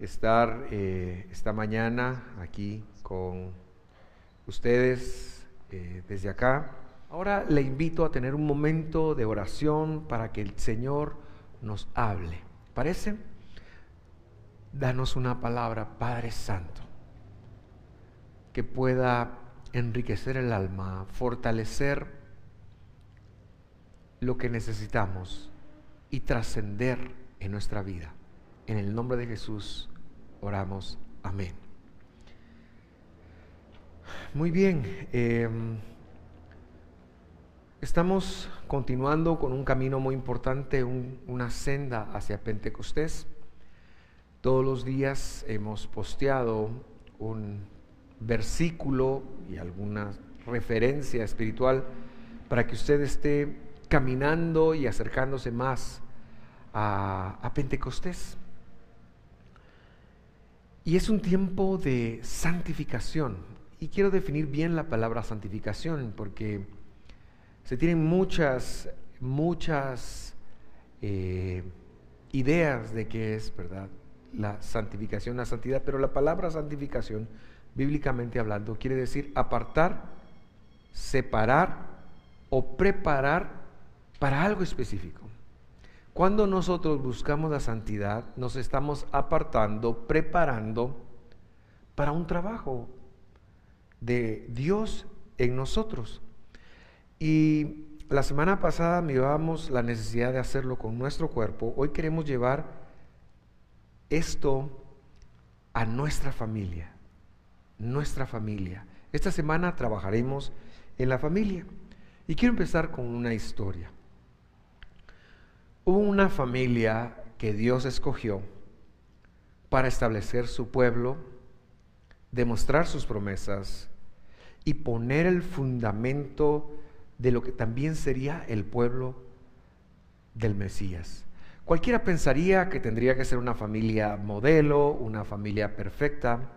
estar eh, esta mañana aquí con ustedes eh, desde acá. Ahora le invito a tener un momento de oración para que el Señor nos hable. ¿Parece? Danos una palabra, Padre Santo, que pueda enriquecer el alma, fortalecer lo que necesitamos y trascender en nuestra vida. En el nombre de Jesús oramos. Amén. Muy bien. Em, estamos continuando con un camino muy importante, una senda hacia Pentecostés. Todos los días hemos posteado un versículo y alguna referencia espiritual para que usted esté caminando y acercándose más a, a Pentecostés. Y es un tiempo de santificación. Y quiero definir bien la palabra santificación porque se tienen muchas, muchas eh, ideas de qué es, ¿verdad? La santificación, la santidad, pero la palabra santificación, bíblicamente hablando, quiere decir apartar, separar o preparar para algo específico. Cuando nosotros buscamos la santidad, nos estamos apartando, preparando para un trabajo de Dios en nosotros. Y la semana pasada mirábamos la necesidad de hacerlo con nuestro cuerpo. Hoy queremos llevar esto a nuestra familia, nuestra familia. Esta semana trabajaremos en la familia. Y quiero empezar con una historia. Hubo una familia que Dios escogió para establecer su pueblo, demostrar sus promesas y poner el fundamento de lo que también sería el pueblo del Mesías. Cualquiera pensaría que tendría que ser una familia modelo, una familia perfecta,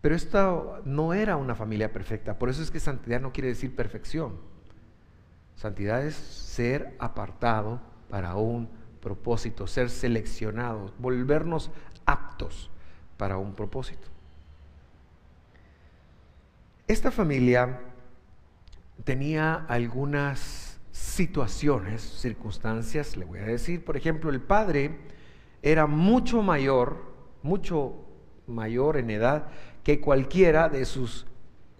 pero esta no era una familia perfecta. Por eso es que santidad no quiere decir perfección. Santidad es ser apartado para un propósito, ser seleccionados, volvernos aptos para un propósito. Esta familia tenía algunas situaciones, circunstancias, le voy a decir, por ejemplo, el padre era mucho mayor, mucho mayor en edad que cualquiera de sus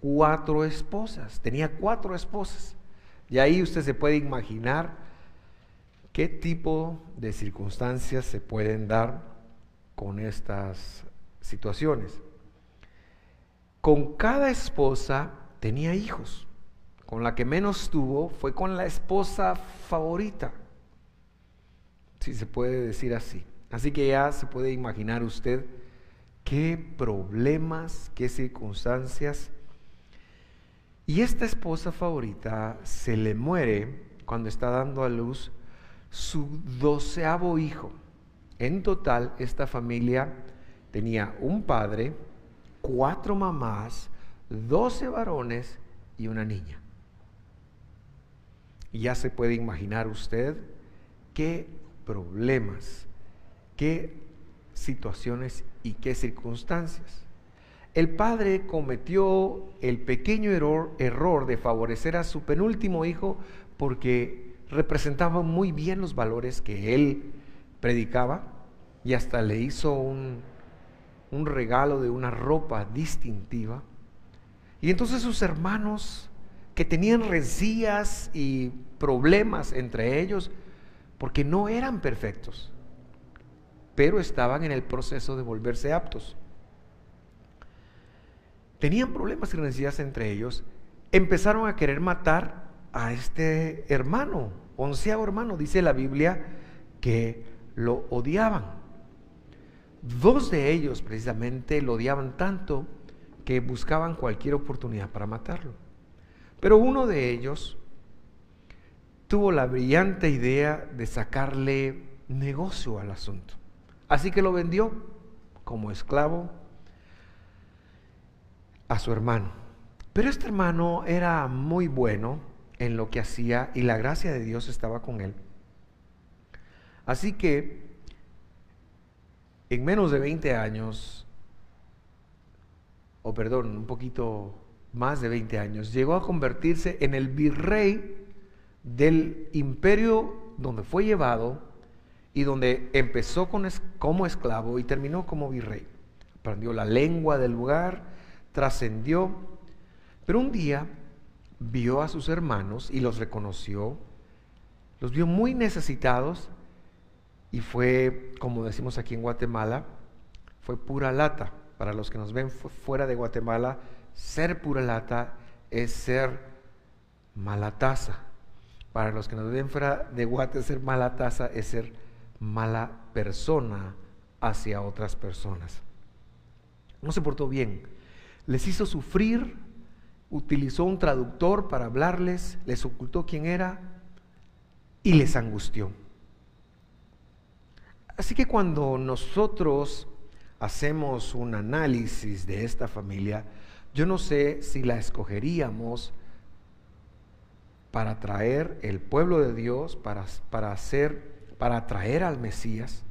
cuatro esposas. Tenía cuatro esposas. Y ahí usted se puede imaginar ¿Qué tipo de circunstancias se pueden dar con estas situaciones? Con cada esposa tenía hijos. Con la que menos tuvo fue con la esposa favorita. Si se puede decir así. Así que ya se puede imaginar usted qué problemas, qué circunstancias. Y esta esposa favorita se le muere cuando está dando a luz su doceavo hijo. En total, esta familia tenía un padre, cuatro mamás, doce varones y una niña. Y ya se puede imaginar usted qué problemas, qué situaciones y qué circunstancias. El padre cometió el pequeño error, error de favorecer a su penúltimo hijo porque representaba muy bien los valores que él predicaba y hasta le hizo un, un regalo de una ropa distintiva. Y entonces sus hermanos, que tenían rencillas y problemas entre ellos, porque no eran perfectos, pero estaban en el proceso de volverse aptos. Tenían problemas y rencillas entre ellos, empezaron a querer matar a este hermano, onceavo hermano, dice la Biblia, que lo odiaban. Dos de ellos precisamente lo odiaban tanto que buscaban cualquier oportunidad para matarlo. Pero uno de ellos tuvo la brillante idea de sacarle negocio al asunto. Así que lo vendió como esclavo a su hermano. Pero este hermano era muy bueno en lo que hacía y la gracia de Dios estaba con él. Así que en menos de 20 años, o perdón, un poquito más de 20 años, llegó a convertirse en el virrey del imperio donde fue llevado y donde empezó como esclavo y terminó como virrey. Aprendió la lengua del lugar, trascendió, pero un día vio a sus hermanos y los reconoció, los vio muy necesitados y fue, como decimos aquí en Guatemala, fue pura lata. Para los que nos ven fuera de Guatemala, ser pura lata es ser mala taza. Para los que nos ven fuera de Guate, ser mala taza es ser mala persona hacia otras personas. No se portó bien. Les hizo sufrir, utilizó un traductor para hablarles, les ocultó quién era y les angustió. Así que cuando nosotros hacemos un análisis de esta familia, yo no sé si la escogeríamos para traer el pueblo de Dios, para, para hacer, para atraer al Mesías.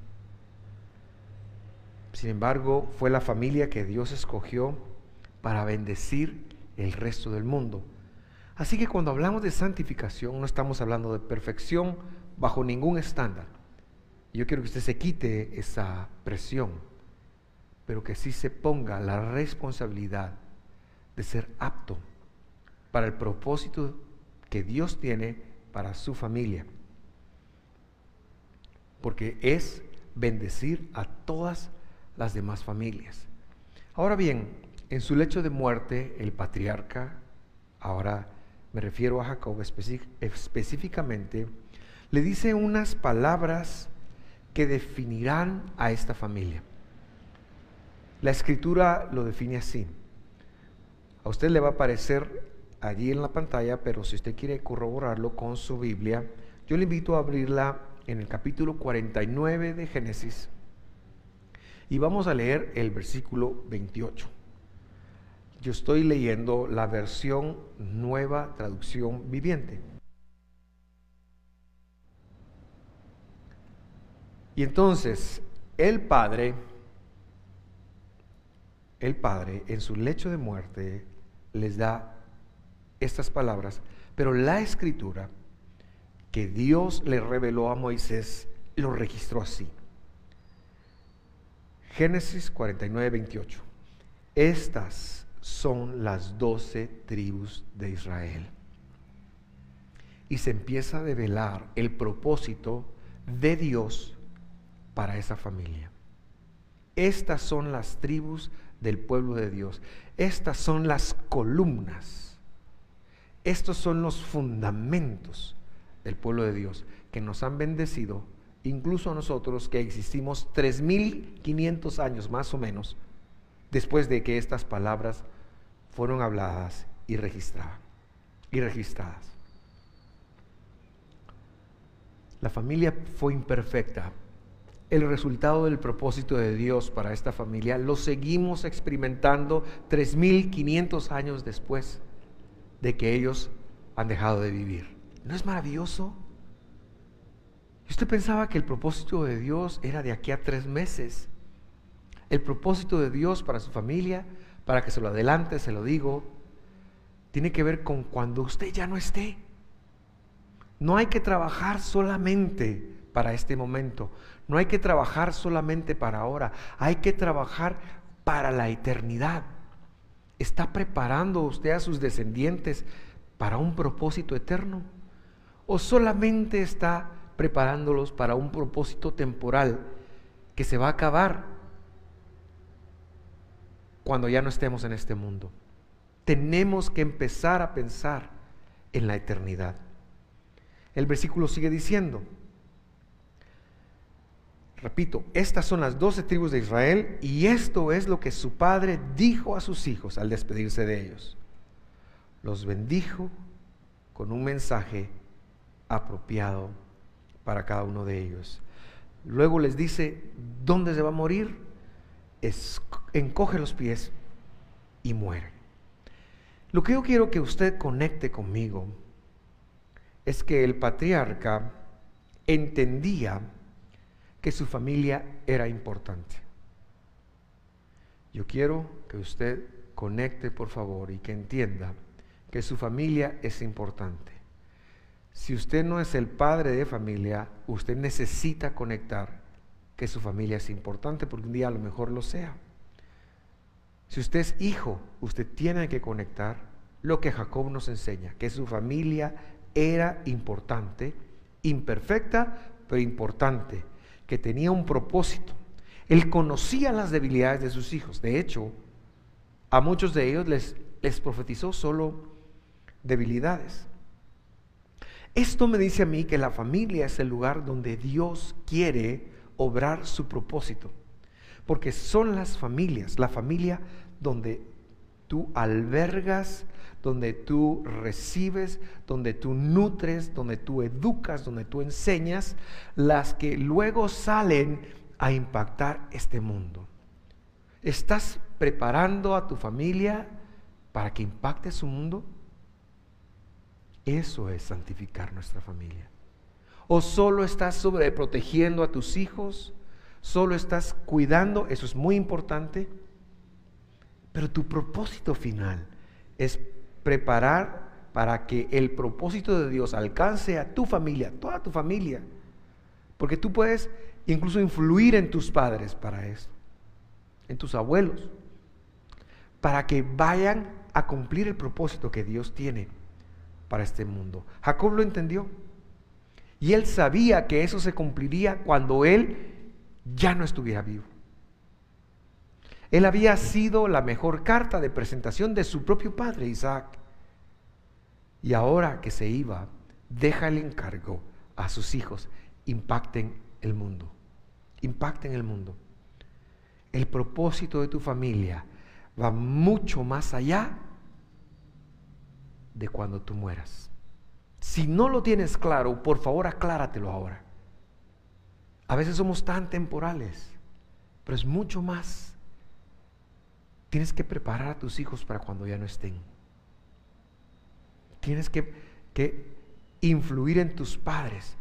Sin embargo, fue la familia que Dios escogió para bendecir el resto del mundo. Así que cuando hablamos de santificación, no estamos hablando de perfección bajo ningún estándar. Yo quiero que usted se quite esa presión, pero que sí se ponga la responsabilidad de ser apto para el propósito que Dios tiene para su familia. Porque es bendecir a todas las demás familias. Ahora bien, en su lecho de muerte, el patriarca, ahora me refiero a Jacob específicamente, le dice unas palabras que definirán a esta familia. La escritura lo define así. A usted le va a parecer allí en la pantalla, pero si usted quiere corroborarlo con su Biblia, yo le invito a abrirla en el capítulo 49 de Génesis y vamos a leer el versículo 28. Yo estoy leyendo la versión nueva traducción viviente. Y entonces el padre, el padre en su lecho de muerte les da estas palabras, pero la escritura que Dios le reveló a Moisés lo registró así. Génesis 49, 28. Estas son las doce tribus de Israel. Y se empieza a develar el propósito de Dios para esa familia. Estas son las tribus del pueblo de Dios. Estas son las columnas estos son los fundamentos del pueblo de Dios que nos han bendecido, incluso a nosotros que existimos 3.500 años más o menos después de que estas palabras fueron habladas y registradas. Y registradas. La familia fue imperfecta. El resultado del propósito de Dios para esta familia lo seguimos experimentando 3.500 años después de que ellos han dejado de vivir. ¿No es maravilloso? Usted pensaba que el propósito de Dios era de aquí a tres meses. El propósito de Dios para su familia, para que se lo adelante, se lo digo, tiene que ver con cuando usted ya no esté. No hay que trabajar solamente para este momento. No hay que trabajar solamente para ahora. Hay que trabajar para la eternidad. ¿Está preparando usted a sus descendientes para un propósito eterno? ¿O solamente está preparándolos para un propósito temporal que se va a acabar cuando ya no estemos en este mundo? Tenemos que empezar a pensar en la eternidad. El versículo sigue diciendo, Repito, estas son las doce tribus de Israel y esto es lo que su padre dijo a sus hijos al despedirse de ellos. Los bendijo con un mensaje apropiado para cada uno de ellos. Luego les dice, ¿dónde se va a morir? Encoge los pies y muere. Lo que yo quiero que usted conecte conmigo es que el patriarca entendía que su familia era importante. Yo quiero que usted conecte, por favor, y que entienda que su familia es importante. Si usted no es el padre de familia, usted necesita conectar que su familia es importante porque un día a lo mejor lo sea. Si usted es hijo, usted tiene que conectar lo que Jacob nos enseña, que su familia era importante, imperfecta, pero importante, que tenía un propósito. Él conocía las debilidades de sus hijos. De hecho, a muchos de ellos les, profetizó solo debilidades. Esto me dice a mí que la familia es el lugar donde Dios quiere obrar su propósito. Porque son las familias, la familia donde tú albergas, donde tú recibes, donde tú nutres, donde tú educas, donde tú enseñas, las que luego salen a impactar este mundo. ¿Estás preparando a tu familia para que impacte su mundo? Eso es santificar nuestra familia. ¿O solo estás sobreprotegiendo a tus hijos? ¿Solo estás cuidando? Eso es muy importante. Pero tu propósito final es preparar para que el propósito de Dios alcance a tu familia, toda tu familia. Porque tú puedes incluso influir en tus padres para eso, en tus abuelos, para que vayan a cumplir el propósito que Dios tiene para este mundo. Jacob lo entendió. Y él sabía que eso se cumpliría cuando él ya no estuviera vivo. Él había sido la mejor carta de presentación de su propio padre, Isaac. Y ahora que se iba, deja el encargo a sus hijos, impacten el mundo. Impacten el mundo. El propósito de tu familia va mucho más allá de cuando tú mueras. Si no lo tienes claro, por favor acláratelo ahora. A veces somos tan temporales, pero es mucho más. Tienes que preparar a tus hijos para cuando ya no estén. Tienes que, que influir en tus padres.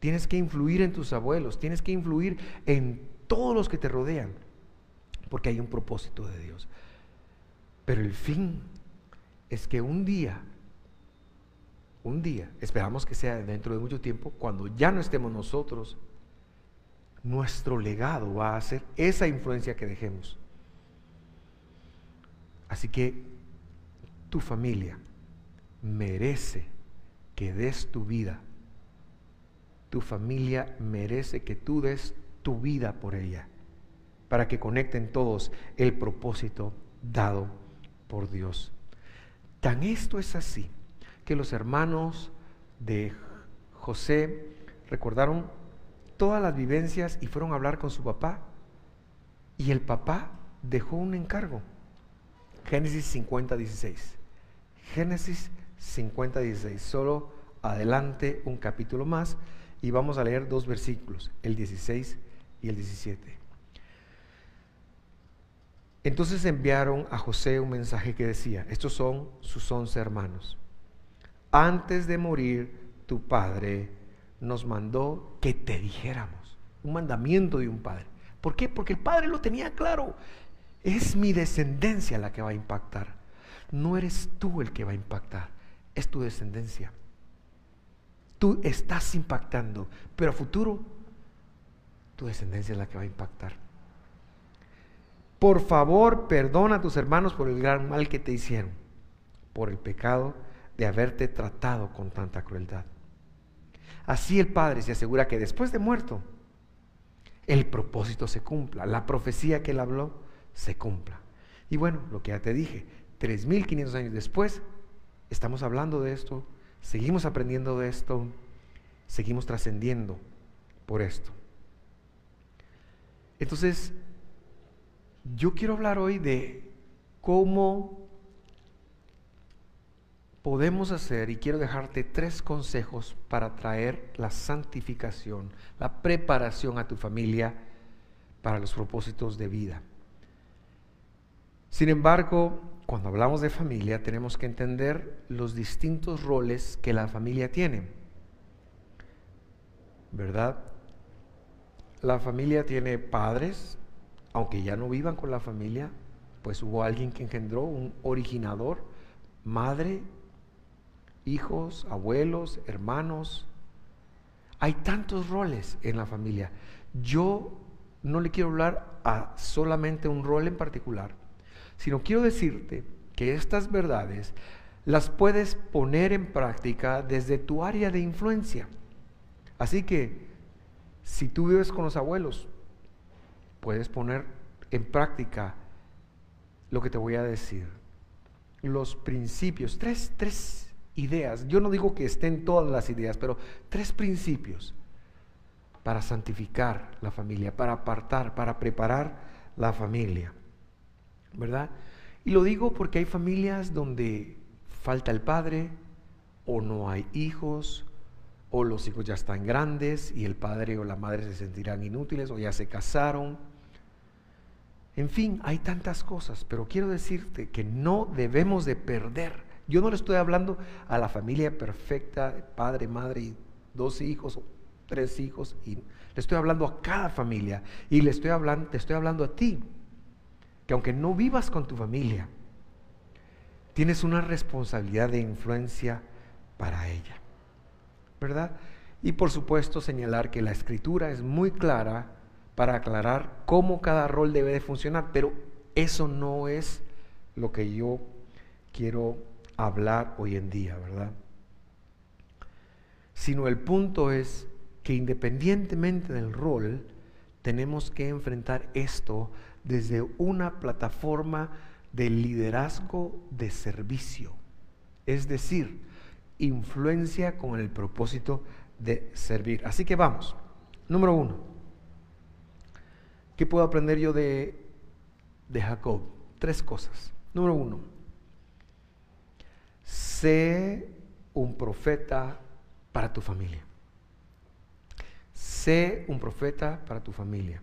Tienes que influir en tus abuelos. Tienes que influir en todos los que te rodean. Porque hay un propósito de Dios. Pero el fin es que un día un día, esperamos que sea dentro de mucho tiempo, cuando ya no estemos nosotros, nuestro legado va a ser esa influencia que dejemos. Así que tu familia merece que des tu vida. Tu familia merece que tú des tu vida por ella, para que conecten todos el propósito dado por Dios. Tan esto es así que los hermanos de José recordaron todas las vivencias y fueron a hablar con su papá. Y el papá dejó un encargo. Génesis 50, 16. Génesis 50, 16. Solo adelante un capítulo más y vamos a leer dos versículos, el 16 y el 17. Entonces enviaron a José un mensaje que decía, estos son sus once hermanos antes de morir, tu padre nos mandó que te dijéramos. Un mandamiento de un padre. ¿Por qué? Porque el padre lo tenía claro. Es mi descendencia la que va a impactar. No eres tú el que va a impactar, es tu descendencia. Tú estás impactando, pero a futuro tu descendencia es la que va a impactar. Por favor, perdona a tus hermanos por el gran mal que te hicieron, por el pecado de haberte tratado con tanta crueldad. Así el Padre se asegura que después de muerto, el propósito se cumpla, la profecía que él habló se cumpla. Y bueno, lo que ya te dije, 3.500 años después, estamos hablando de esto, seguimos aprendiendo de esto, seguimos trascendiendo por esto. Entonces, yo quiero hablar hoy de cómo podemos hacer, y quiero dejarte tres consejos para traer la santificación, la preparación a tu familia para los propósitos de vida. Sin embargo, cuando hablamos de familia, tenemos que entender los distintos roles que la familia tiene. ¿Verdad? La familia tiene padres, aunque ya no vivan con la familia, pues hubo alguien que engendró, un originador, madre, hijos, abuelos, hermanos. Hay tantos roles en la familia. Yo no le quiero hablar a solamente un rol en particular, sino quiero decirte que estas verdades las puedes poner en práctica desde tu área de influencia. Así que si tú vives con los abuelos, puedes poner en práctica lo que te voy a decir. Los principios, tres, tres ideas. Yo no digo que estén todas las ideas, pero tres principios para santificar la familia, para apartar, para preparar la familia. ¿Verdad? Y lo digo porque hay familias donde falta el padre o no hay hijos o los hijos ya están grandes y el padre o la madre se sentirán inútiles o ya se casaron. En fin, hay tantas cosas, pero quiero decirte que no debemos de perder. Yo no le estoy hablando a la familia perfecta, padre, madre y dos hijos o tres hijos, y le estoy hablando a cada familia y le estoy hablando, te estoy hablando a ti, que aunque no vivas con tu familia, tienes una responsabilidad de influencia para ella. ¿verdad? Y por supuesto señalar que la escritura es muy clara para aclarar cómo cada rol debe de funcionar, pero eso no es lo que yo quiero hablar hoy en día, ¿verdad? Sino el punto es que independientemente del rol, tenemos que enfrentar esto desde una plataforma de liderazgo de servicio. Es decir, influencia con el propósito de servir. Así que vamos. Número uno. ¿Qué puedo aprender yo de, de Jacob? Tres cosas. Número uno. Sé un profeta para tu familia. Sé un profeta para tu familia.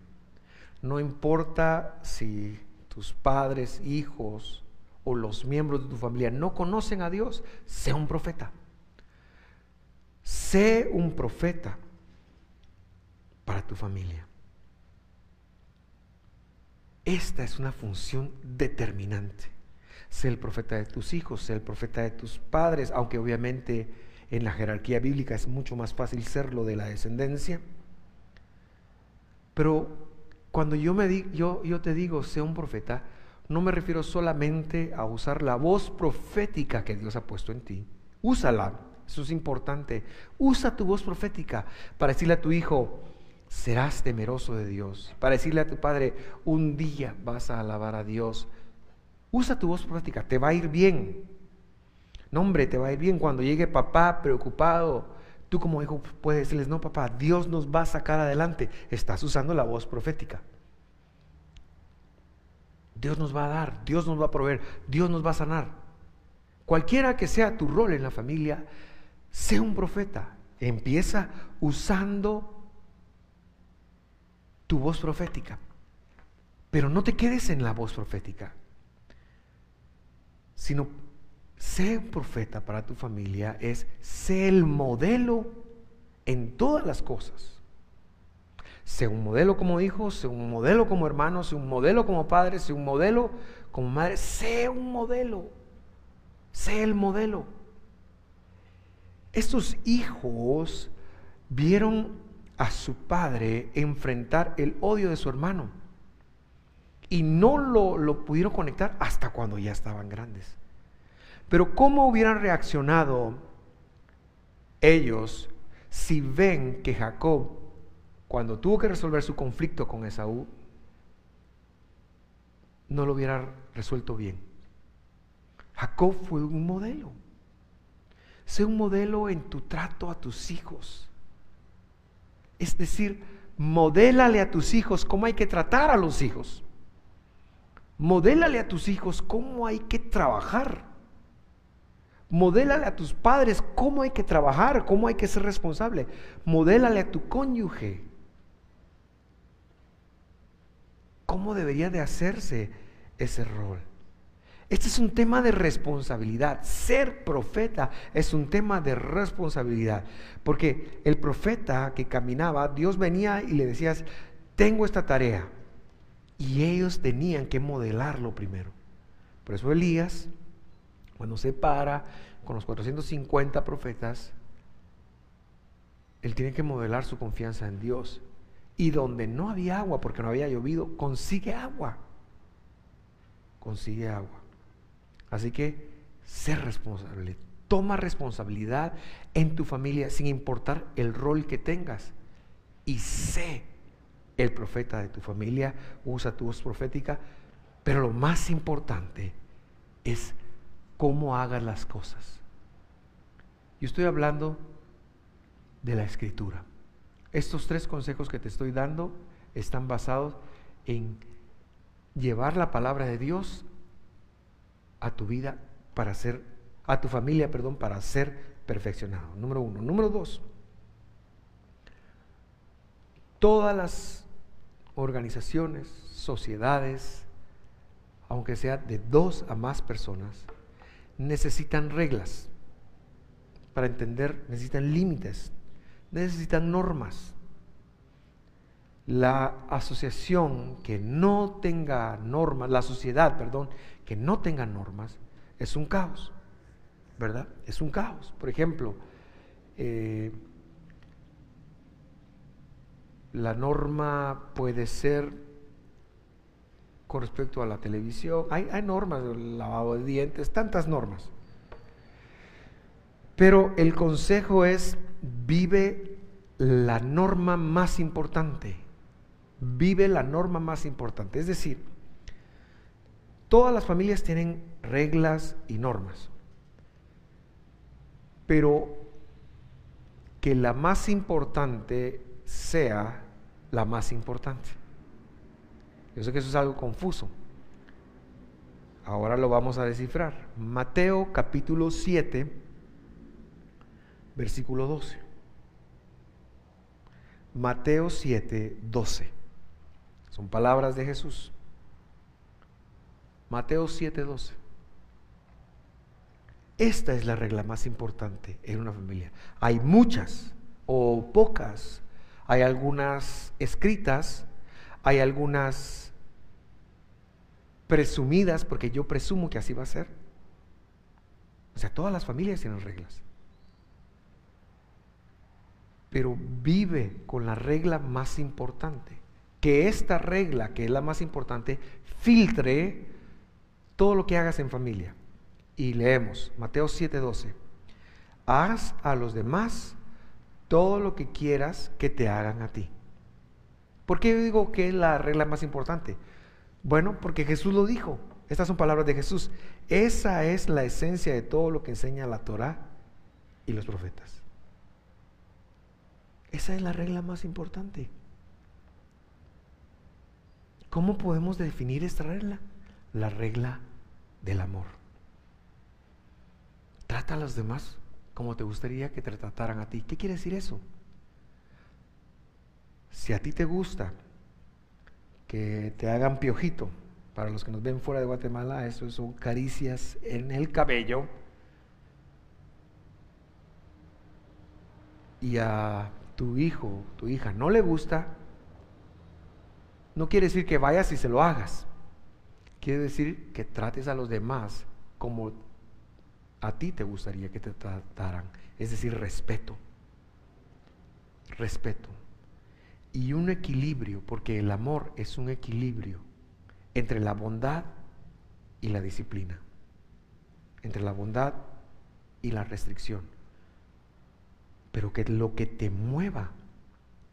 No importa si tus padres, hijos o los miembros de tu familia no conocen a Dios, sé un profeta. Sé un profeta para tu familia. Esta es una función determinante. Sé el profeta de tus hijos, sé el profeta de tus padres, aunque obviamente en la jerarquía bíblica es mucho más fácil serlo de la descendencia. Pero cuando yo, yo te digo, sé un profeta, no me refiero solamente a usar la voz profética que Dios ha puesto en ti. Úsala, eso es importante. Usa tu voz profética para decirle a tu hijo, serás temeroso de Dios. Para decirle a tu padre, un día vas a alabar a Dios. Usa tu voz profética, te va a ir bien. No, hombre, te va a ir bien cuando llegue papá preocupado. Tú como hijo puedes decirles, no, papá, Dios nos va a sacar adelante. Estás usando la voz profética. Dios nos va a dar, Dios nos va a proveer, Dios nos va a sanar. Cualquiera que sea tu rol en la familia, Sé un profeta. Empieza usando tu voz profética. Pero no te quedes en la voz profética, sino un profeta para tu familia, es sé el modelo en todas las cosas. Sé un modelo como hijo, sé un modelo como hermano, sé un modelo como padre, sé un modelo como madre, sé un modelo, sé el modelo. Estos hijos vieron a su padre enfrentar el odio de su hermano y no lo, pudieron conectar hasta cuando ya estaban grandes. Pero ¿cómo hubieran reaccionado ellos si ven que Jacob, cuando tuvo que resolver su conflicto con Esaú, no lo hubiera resuelto bien? Jacob fue un modelo. Sé un modelo en tu trato a tus hijos. Es decir, modélale a tus hijos cómo hay que tratar a los hijos. Modélale a tus hijos cómo hay que trabajar. Modélale a tus padres cómo hay que trabajar, cómo hay que ser responsable. Modélale a tu cónyuge. ¿Cómo debería de hacerse ese rol? Este es un tema de responsabilidad. Ser profeta es un tema de responsabilidad. Porque el profeta que caminaba, Dios venía y le decía, tengo esta tarea. Y ellos tenían que modelarlo primero. Por eso Elías, cuando se para con los 450 profetas, él tiene que modelar su confianza en Dios. Y donde no había agua, porque no había llovido, consigue agua. Consigue agua. Así que sé responsable. Toma responsabilidad en tu familia sin importar el rol que tengas. Y sé el profeta de tu familia, usa tu voz profética, pero lo más importante es cómo hagas las cosas. Yo estoy hablando de la escritura. Estos tres consejos que te estoy dando están basados en llevar la palabra de Dios a tu vida para ser, a tu familia, perdón, para ser perfeccionado. Número uno. Número dos. Todas las organizaciones, sociedades, aunque sea de dos a más personas, necesitan reglas para entender, necesitan límites, necesitan normas. La asociación que no tenga normas, la sociedad, perdón, que no tenga normas, es un caos, ¿verdad? Es un caos. Por ejemplo, eh, la norma puede ser con respecto a la televisión. Hay, hay normas, el lavado de dientes, tantas normas. Pero el consejo es, vive la norma más importante. Vive la norma más importante. Es decir, todas las familias tienen reglas y normas. Pero que la más importante sea la más importante. Yo sé que eso es algo confuso. Ahora lo vamos a descifrar. Mateo capítulo 7, versículo 12. Mateo 7, 12. Son palabras de Jesús. Mateo 7, 12. Esta es la regla más importante en una familia. Hay muchas o pocas hay algunas escritas, hay algunas presumidas, porque yo presumo que así va a ser. O sea, todas las familias tienen reglas. Pero vive con la regla más importante. Que esta regla, que es la más importante, filtre todo lo que hagas en familia. Y leemos Mateo 7:12. Haz a los demás todo lo que quieras que te hagan a ti. ¿Por qué digo que es la regla más importante? Bueno, porque Jesús lo dijo. Estas son palabras de Jesús. Esa es la esencia de todo lo que enseña la Torah y los profetas. Esa es la regla más importante. ¿Cómo podemos definir esta regla? La regla del amor. Trata a los demás como te gustaría que te trataran a ti. ¿Qué quiere decir eso? Si a ti te gusta que te hagan piojito, para los que nos ven fuera de Guatemala, eso son caricias en el cabello, y a tu hijo, tu hija no le gusta, no quiere decir que vayas y se lo hagas. Quiere decir que trates a los demás como a ti te gustaría que te trataran. Es decir, respeto. Respeto. Y un equilibrio, porque el amor es un equilibrio entre la bondad y la disciplina. Entre la bondad y la restricción. Pero que lo que te mueva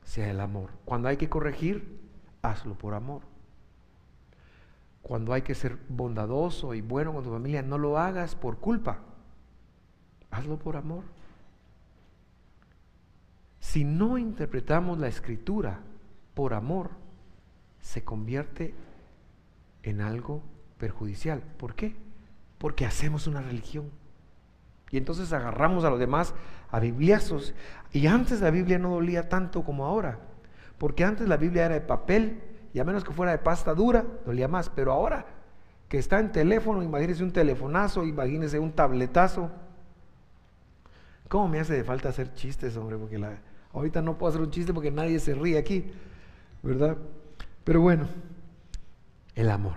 sea el amor. Cuando hay que corregir, hazlo por amor. Cuando hay que ser bondadoso y bueno con tu familia, no lo hagas por culpa hazlo por amor. Si no interpretamos la escritura por amor, se convierte en algo perjudicial. ¿Por qué? Porque hacemos una religión. Y entonces agarramos a los demás a bibliazos. Y antes la Biblia no dolía tanto como ahora. Porque antes la Biblia era de papel y a menos que fuera de pasta dura, dolía más. Pero ahora que está en teléfono, imagínese un telefonazo, imagínese un tabletazo, ¿Cómo me hace falta hacer chistes, hombre? Porque ahorita no puedo hacer un chiste porque nadie se ríe aquí, ¿verdad? Pero bueno, El amor.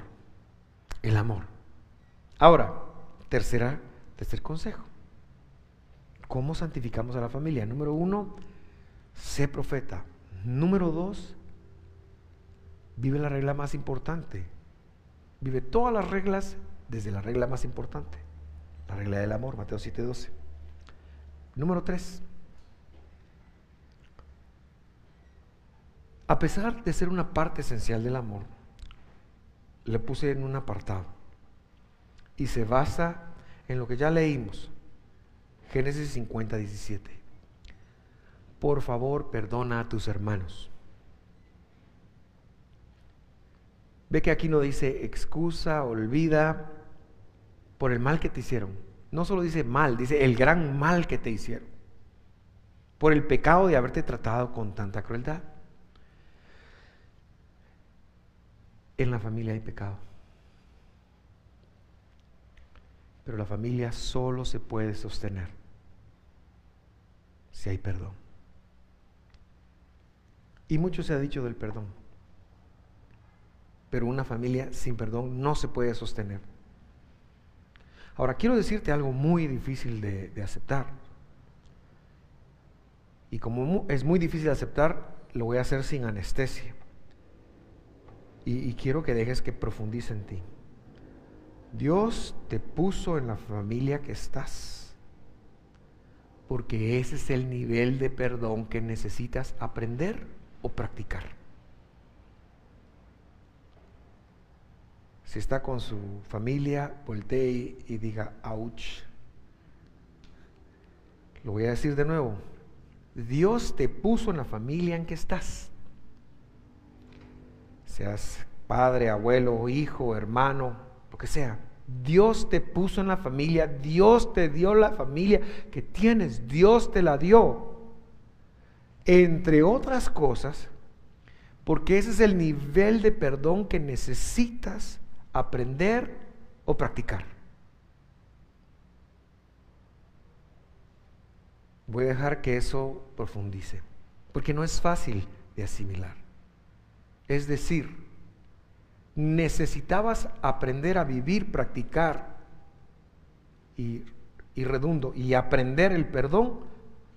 El amor. Ahora, tercera, tercer consejo. ¿Cómo santificamos a la familia? Número uno, sé profeta. Número dos, vive la regla más importante. Vive todas las reglas desde la regla más importante, la regla del amor, Mateo 7:12. Número tres, a pesar de ser una parte esencial del amor, le puse en un apartado y se basa en lo que ya leímos, Génesis 50, 17. Por favor, perdona a tus hermanos. Ve que aquí no dice excusa, olvida por el mal que te hicieron. No solo dice mal, dice el gran mal que te hicieron. Por el pecado de haberte tratado con tanta crueldad. En la familia hay pecado. Pero la familia solo se puede sostener si hay perdón. Y mucho se ha dicho del perdón. Pero una familia sin perdón no se puede sostener. Ahora, quiero decirte algo muy difícil de, aceptar. Y como es muy difícil de aceptar, lo voy a hacer sin anestesia. y quiero que dejes que profundice en ti. Dios te puso en la familia que estás, porque ese es el nivel de perdón que necesitas aprender o practicar. Si está con su familia, voltee y diga, ouch. Lo voy a decir de nuevo. Dios te puso en la familia en que estás. Seas padre, abuelo, hijo, hermano, lo que sea. Dios te puso en la familia, Dios te dio la familia que tienes, Dios te la dio. Entre otras cosas, porque ese es el nivel de perdón que necesitas aprender o practicar. Voy a dejar que eso profundice, porque no es fácil de asimilar. Es decir, necesitabas aprender a vivir, practicar y, redundo, y aprender el perdón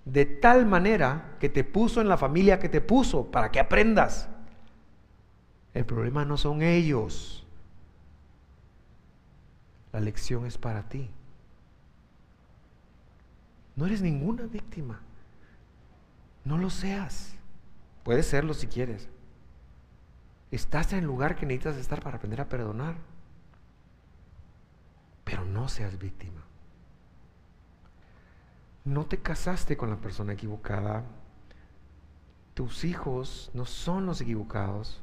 de tal manera que te puso en la familia que te puso, para que aprendas. El problema no son ellos. La lección es para ti. No eres ninguna víctima. No lo seas. Puedes serlo si quieres. Estás en el lugar que necesitas estar para aprender a perdonar. Pero no seas víctima. No te casaste con la persona equivocada. Tus hijos no son los equivocados.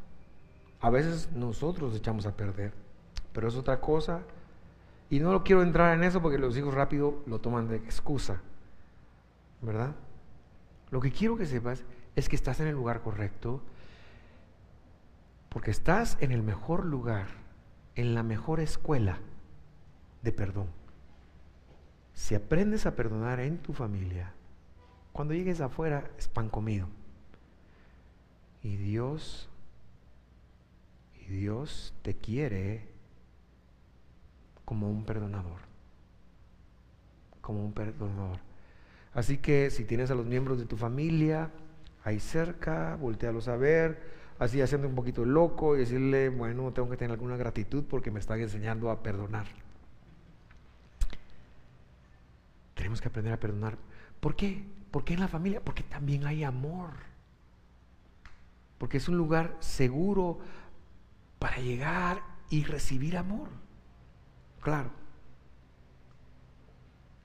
A veces nosotros echamos a perder, pero es otra cosa. Y no lo quiero entrar en eso porque los hijos rápido lo toman de excusa. ¿Verdad? Lo que quiero que sepas es que estás en el lugar correcto, porque estás en el mejor lugar, en la mejor escuela de perdón. Si aprendes a perdonar en tu familia, cuando llegues afuera es pan comido. Y Dios, y Dios te quiere como un perdonador. Como un perdonador. Así que si tienes a los miembros de tu familia ahí cerca, voltealos a ver así haciendo un poquito loco y decirle, bueno, tengo que tener alguna gratitud porque me están enseñando a perdonar. Tenemos que aprender a perdonar. ¿Por qué? ¿Por qué en la familia? Porque también hay amor. Porque es un lugar seguro para llegar y recibir amor. Claro.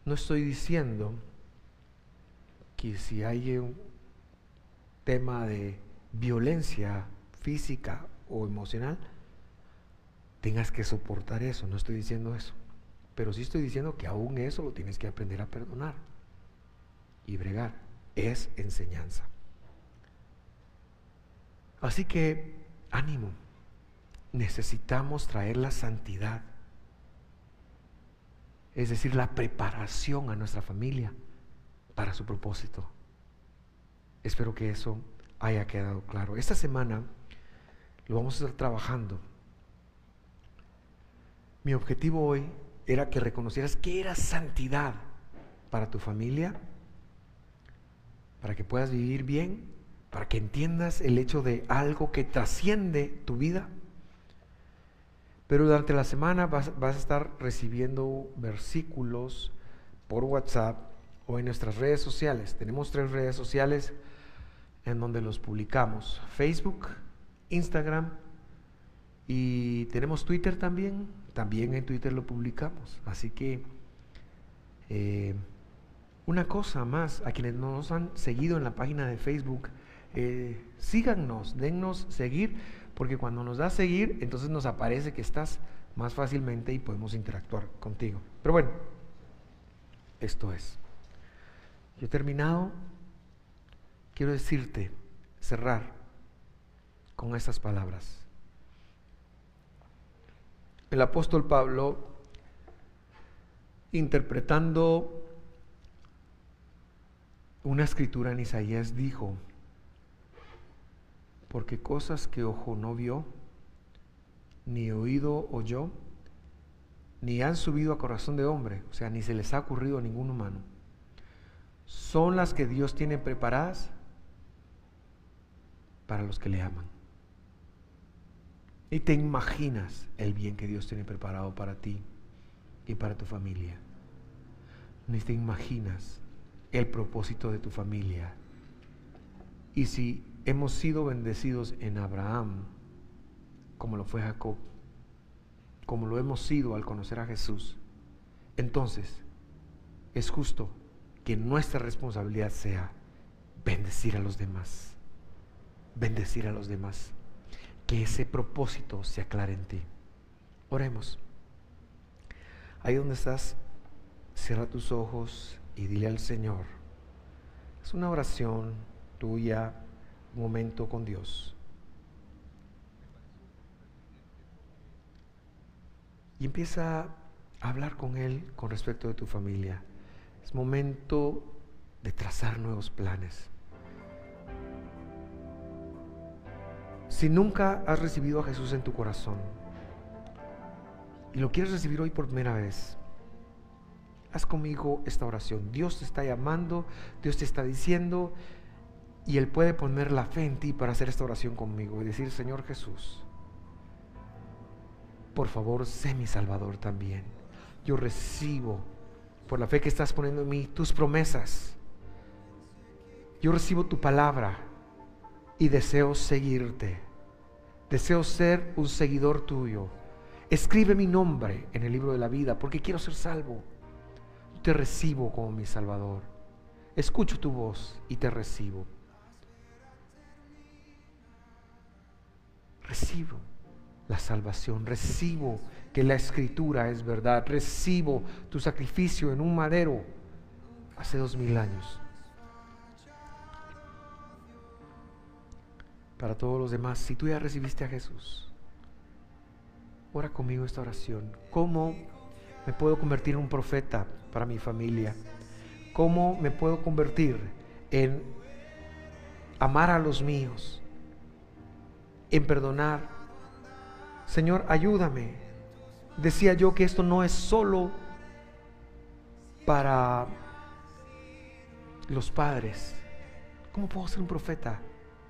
No estoy diciendo que si hay un tema de violencia física o emocional, tengas que soportar eso. No estoy diciendo eso. Pero sí estoy diciendo que aún eso lo tienes que aprender a perdonar y bregar. Es enseñanza. Así que, ánimo. Necesitamos traer la santidad. Es decir, la preparación a nuestra familia para su propósito. Espero que eso haya quedado claro. Esta semana lo vamos a estar trabajando Mi objetivo hoy era que reconocieras que era santidad para tu familia, para que puedas vivir bien, para que entiendas el hecho de algo que trasciende tu vida. Pero durante la semana vas, a estar recibiendo versículos por WhatsApp o en nuestras redes sociales. Tenemos tres redes sociales en donde los publicamos. Facebook, Instagram y tenemos Twitter también. También en Twitter lo publicamos. Así que eh, una cosa más, a quienes nos han seguido en la página de Facebook, eh, síganos, dennos seguir, porque cuando nos da seguir, entonces nos aparece que estás más fácilmente y podemos interactuar contigo. Pero bueno, esto es. Yo he terminado. Quiero decirte, cerrar con estas palabras. El apóstol Pablo, interpretando una escritura en Isaías, dijo, porque cosas que ojo no vio, ni oído oyó, ni han subido a corazón de hombre, o sea, ni se les ha ocurrido a ningún humano, son las que Dios tiene preparadas para los que le aman. Y te imaginas el bien que Dios tiene preparado para ti y para tu familia. Ni te imaginas el propósito de tu familia. Y si hemos sido bendecidos en Abraham, como lo fue Jacob, como lo hemos sido al conocer a Jesús, entonces es justo que nuestra responsabilidad sea bendecir a los demás. Bendecir a los demás que ese propósito se aclare en ti. Oremos. Ahí donde estás, cierra tus ojos y dile al Señor. Es una oración tuya, momento con Dios. Y empieza a hablar con Él con respecto de tu familia. Es momento de trazar nuevos planes. Si nunca has recibido a Jesús en tu corazón y lo quieres recibir hoy por primera vez, haz conmigo esta oración. Dios te está llamando, Dios te está diciendo y Él puede poner la fe en ti para hacer esta oración conmigo y decir, Señor Jesús, por favor, sé mi Salvador también. Yo recibo, por la fe que estás poniendo en mí, tus promesas. Yo recibo tu palabra y deseo seguirte. Deseo ser un seguidor tuyo. Escribe mi nombre en el libro de la vida porque quiero ser salvo. Te recibo como mi Salvador. Escucho tu voz y te recibo. Recibo la salvación, recibo que la escritura es verdad, recibo tu sacrificio en un madero hace dos mil años. para todos los demás. Si tú ya recibiste a Jesús, ora conmigo esta oración. ¿Cómo me puedo convertir en un profeta para mi familia? ¿Cómo me puedo convertir en amar a los míos? En perdonar. Señor, ayúdame. Decía yo que esto no es solo para los padres. ¿Cómo puedo ser un profeta?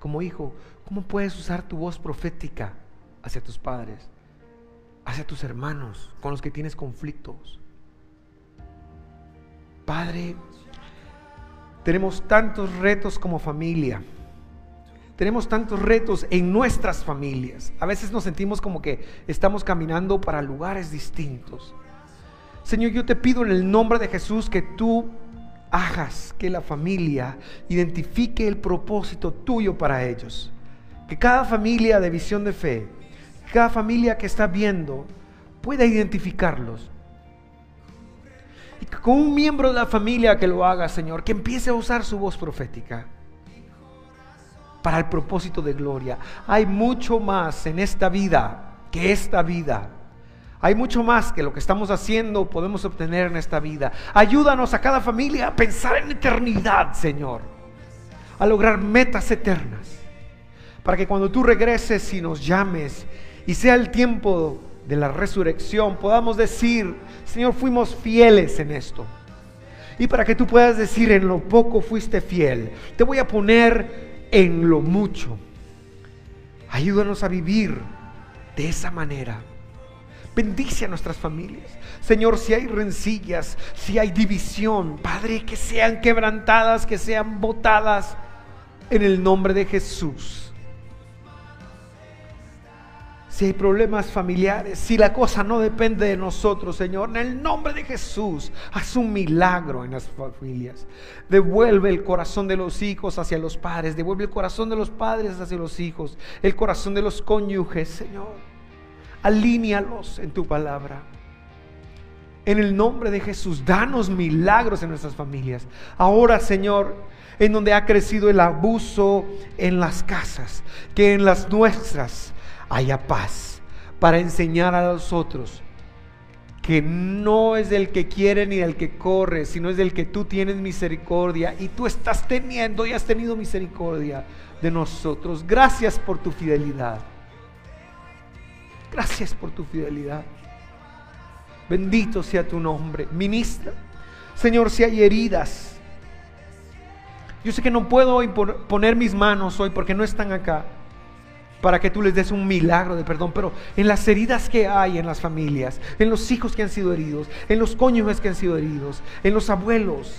como hijo, ¿cómo puedes usar tu voz profética hacia tus padres, hacia tus hermanos con los que tienes conflictos? Padre, tenemos tantos retos como familia. Tenemos tantos retos en nuestras familias. A veces nos sentimos como que estamos caminando para lugares distintos. Señor, yo te pido en el nombre de Jesús que tú hagas que la familia identifique el propósito tuyo para ellos. Que cada familia de visión de fe, cada familia que está viendo, pueda identificarlos. Y que con un miembro de la familia que lo haga, Señor, que empiece a usar su voz profética para el propósito de gloria. Hay mucho más en esta vida que esta vida. Hay mucho más que lo que estamos haciendo podemos obtener en esta vida. Ayúdanos a cada familia a pensar en eternidad, Señor. A lograr metas eternas. Para que cuando tú regreses y nos llames y sea el tiempo de la resurrección podamos decir, Señor, fuimos fieles en esto. Y para que tú puedas decir, en lo poco fuiste fiel, te voy a poner en lo mucho. Ayúdanos a vivir de esa manera. Bendice a nuestras familias. Señor, si hay rencillas, si hay división, Padre, que sean quebrantadas, que sean botadas en el nombre de Jesús si hay problemas familiares, si la cosa no depende de nosotros, Señor, en el nombre de Jesús, haz un milagro en las familias. Devuelve el corazón de los hijos hacia los padres, devuelve el corazón de los padres hacia los hijos, el corazón de los cónyuges, Señor. Alínealos en tu palabra. En el nombre de Jesús, danos milagros en nuestras familias. Ahora, Señor, en donde ha crecido el abuso en las casas, que en las nuestras haya paz para enseñar a los otros que no es del que quiere ni del que corre, sino es del que tú tienes misericordia y tú estás teniendo y has tenido misericordia de nosotros. Gracias por tu fidelidad. Gracias por tu fidelidad. Bendito sea tu nombre. Ministra. Señor, si hay heridas. Yo sé que no puedo poner mis manos hoy porque no están acá para que tú les des un milagro de perdón, pero en las heridas que hay en las familias, en los hijos que han sido heridos, en los cónyuges que han sido heridos, en los abuelos,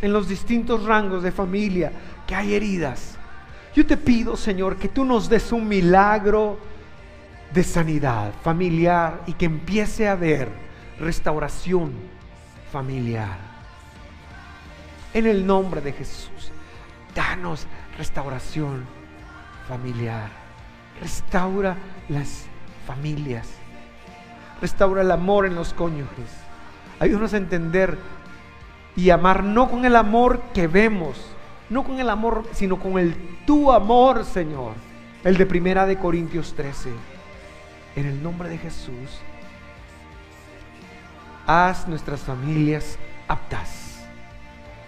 en los distintos rangos de familia que hay heridas. Yo te pido, Señor, que tú nos des un milagro de sanidad familiar y que empiece a haber restauración familiar. En el nombre de Jesús, danos restauración familiar. Restaura las familias. Restaura el amor en los cónyuges. Ayúdanos a entender y amar no con el amor que vemos, no con el amor, sino con el tu amor, Señor. El de Primera de Corintios 13. En el nombre de Jesús, haz nuestras familias aptas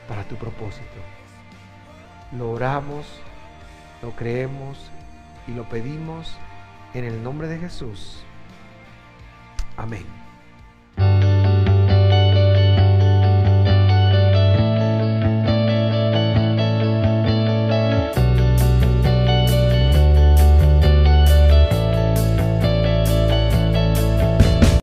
para tu propósito. Lo oramos, lo creemos y lo pedimos en el nombre de Jesús. Amén.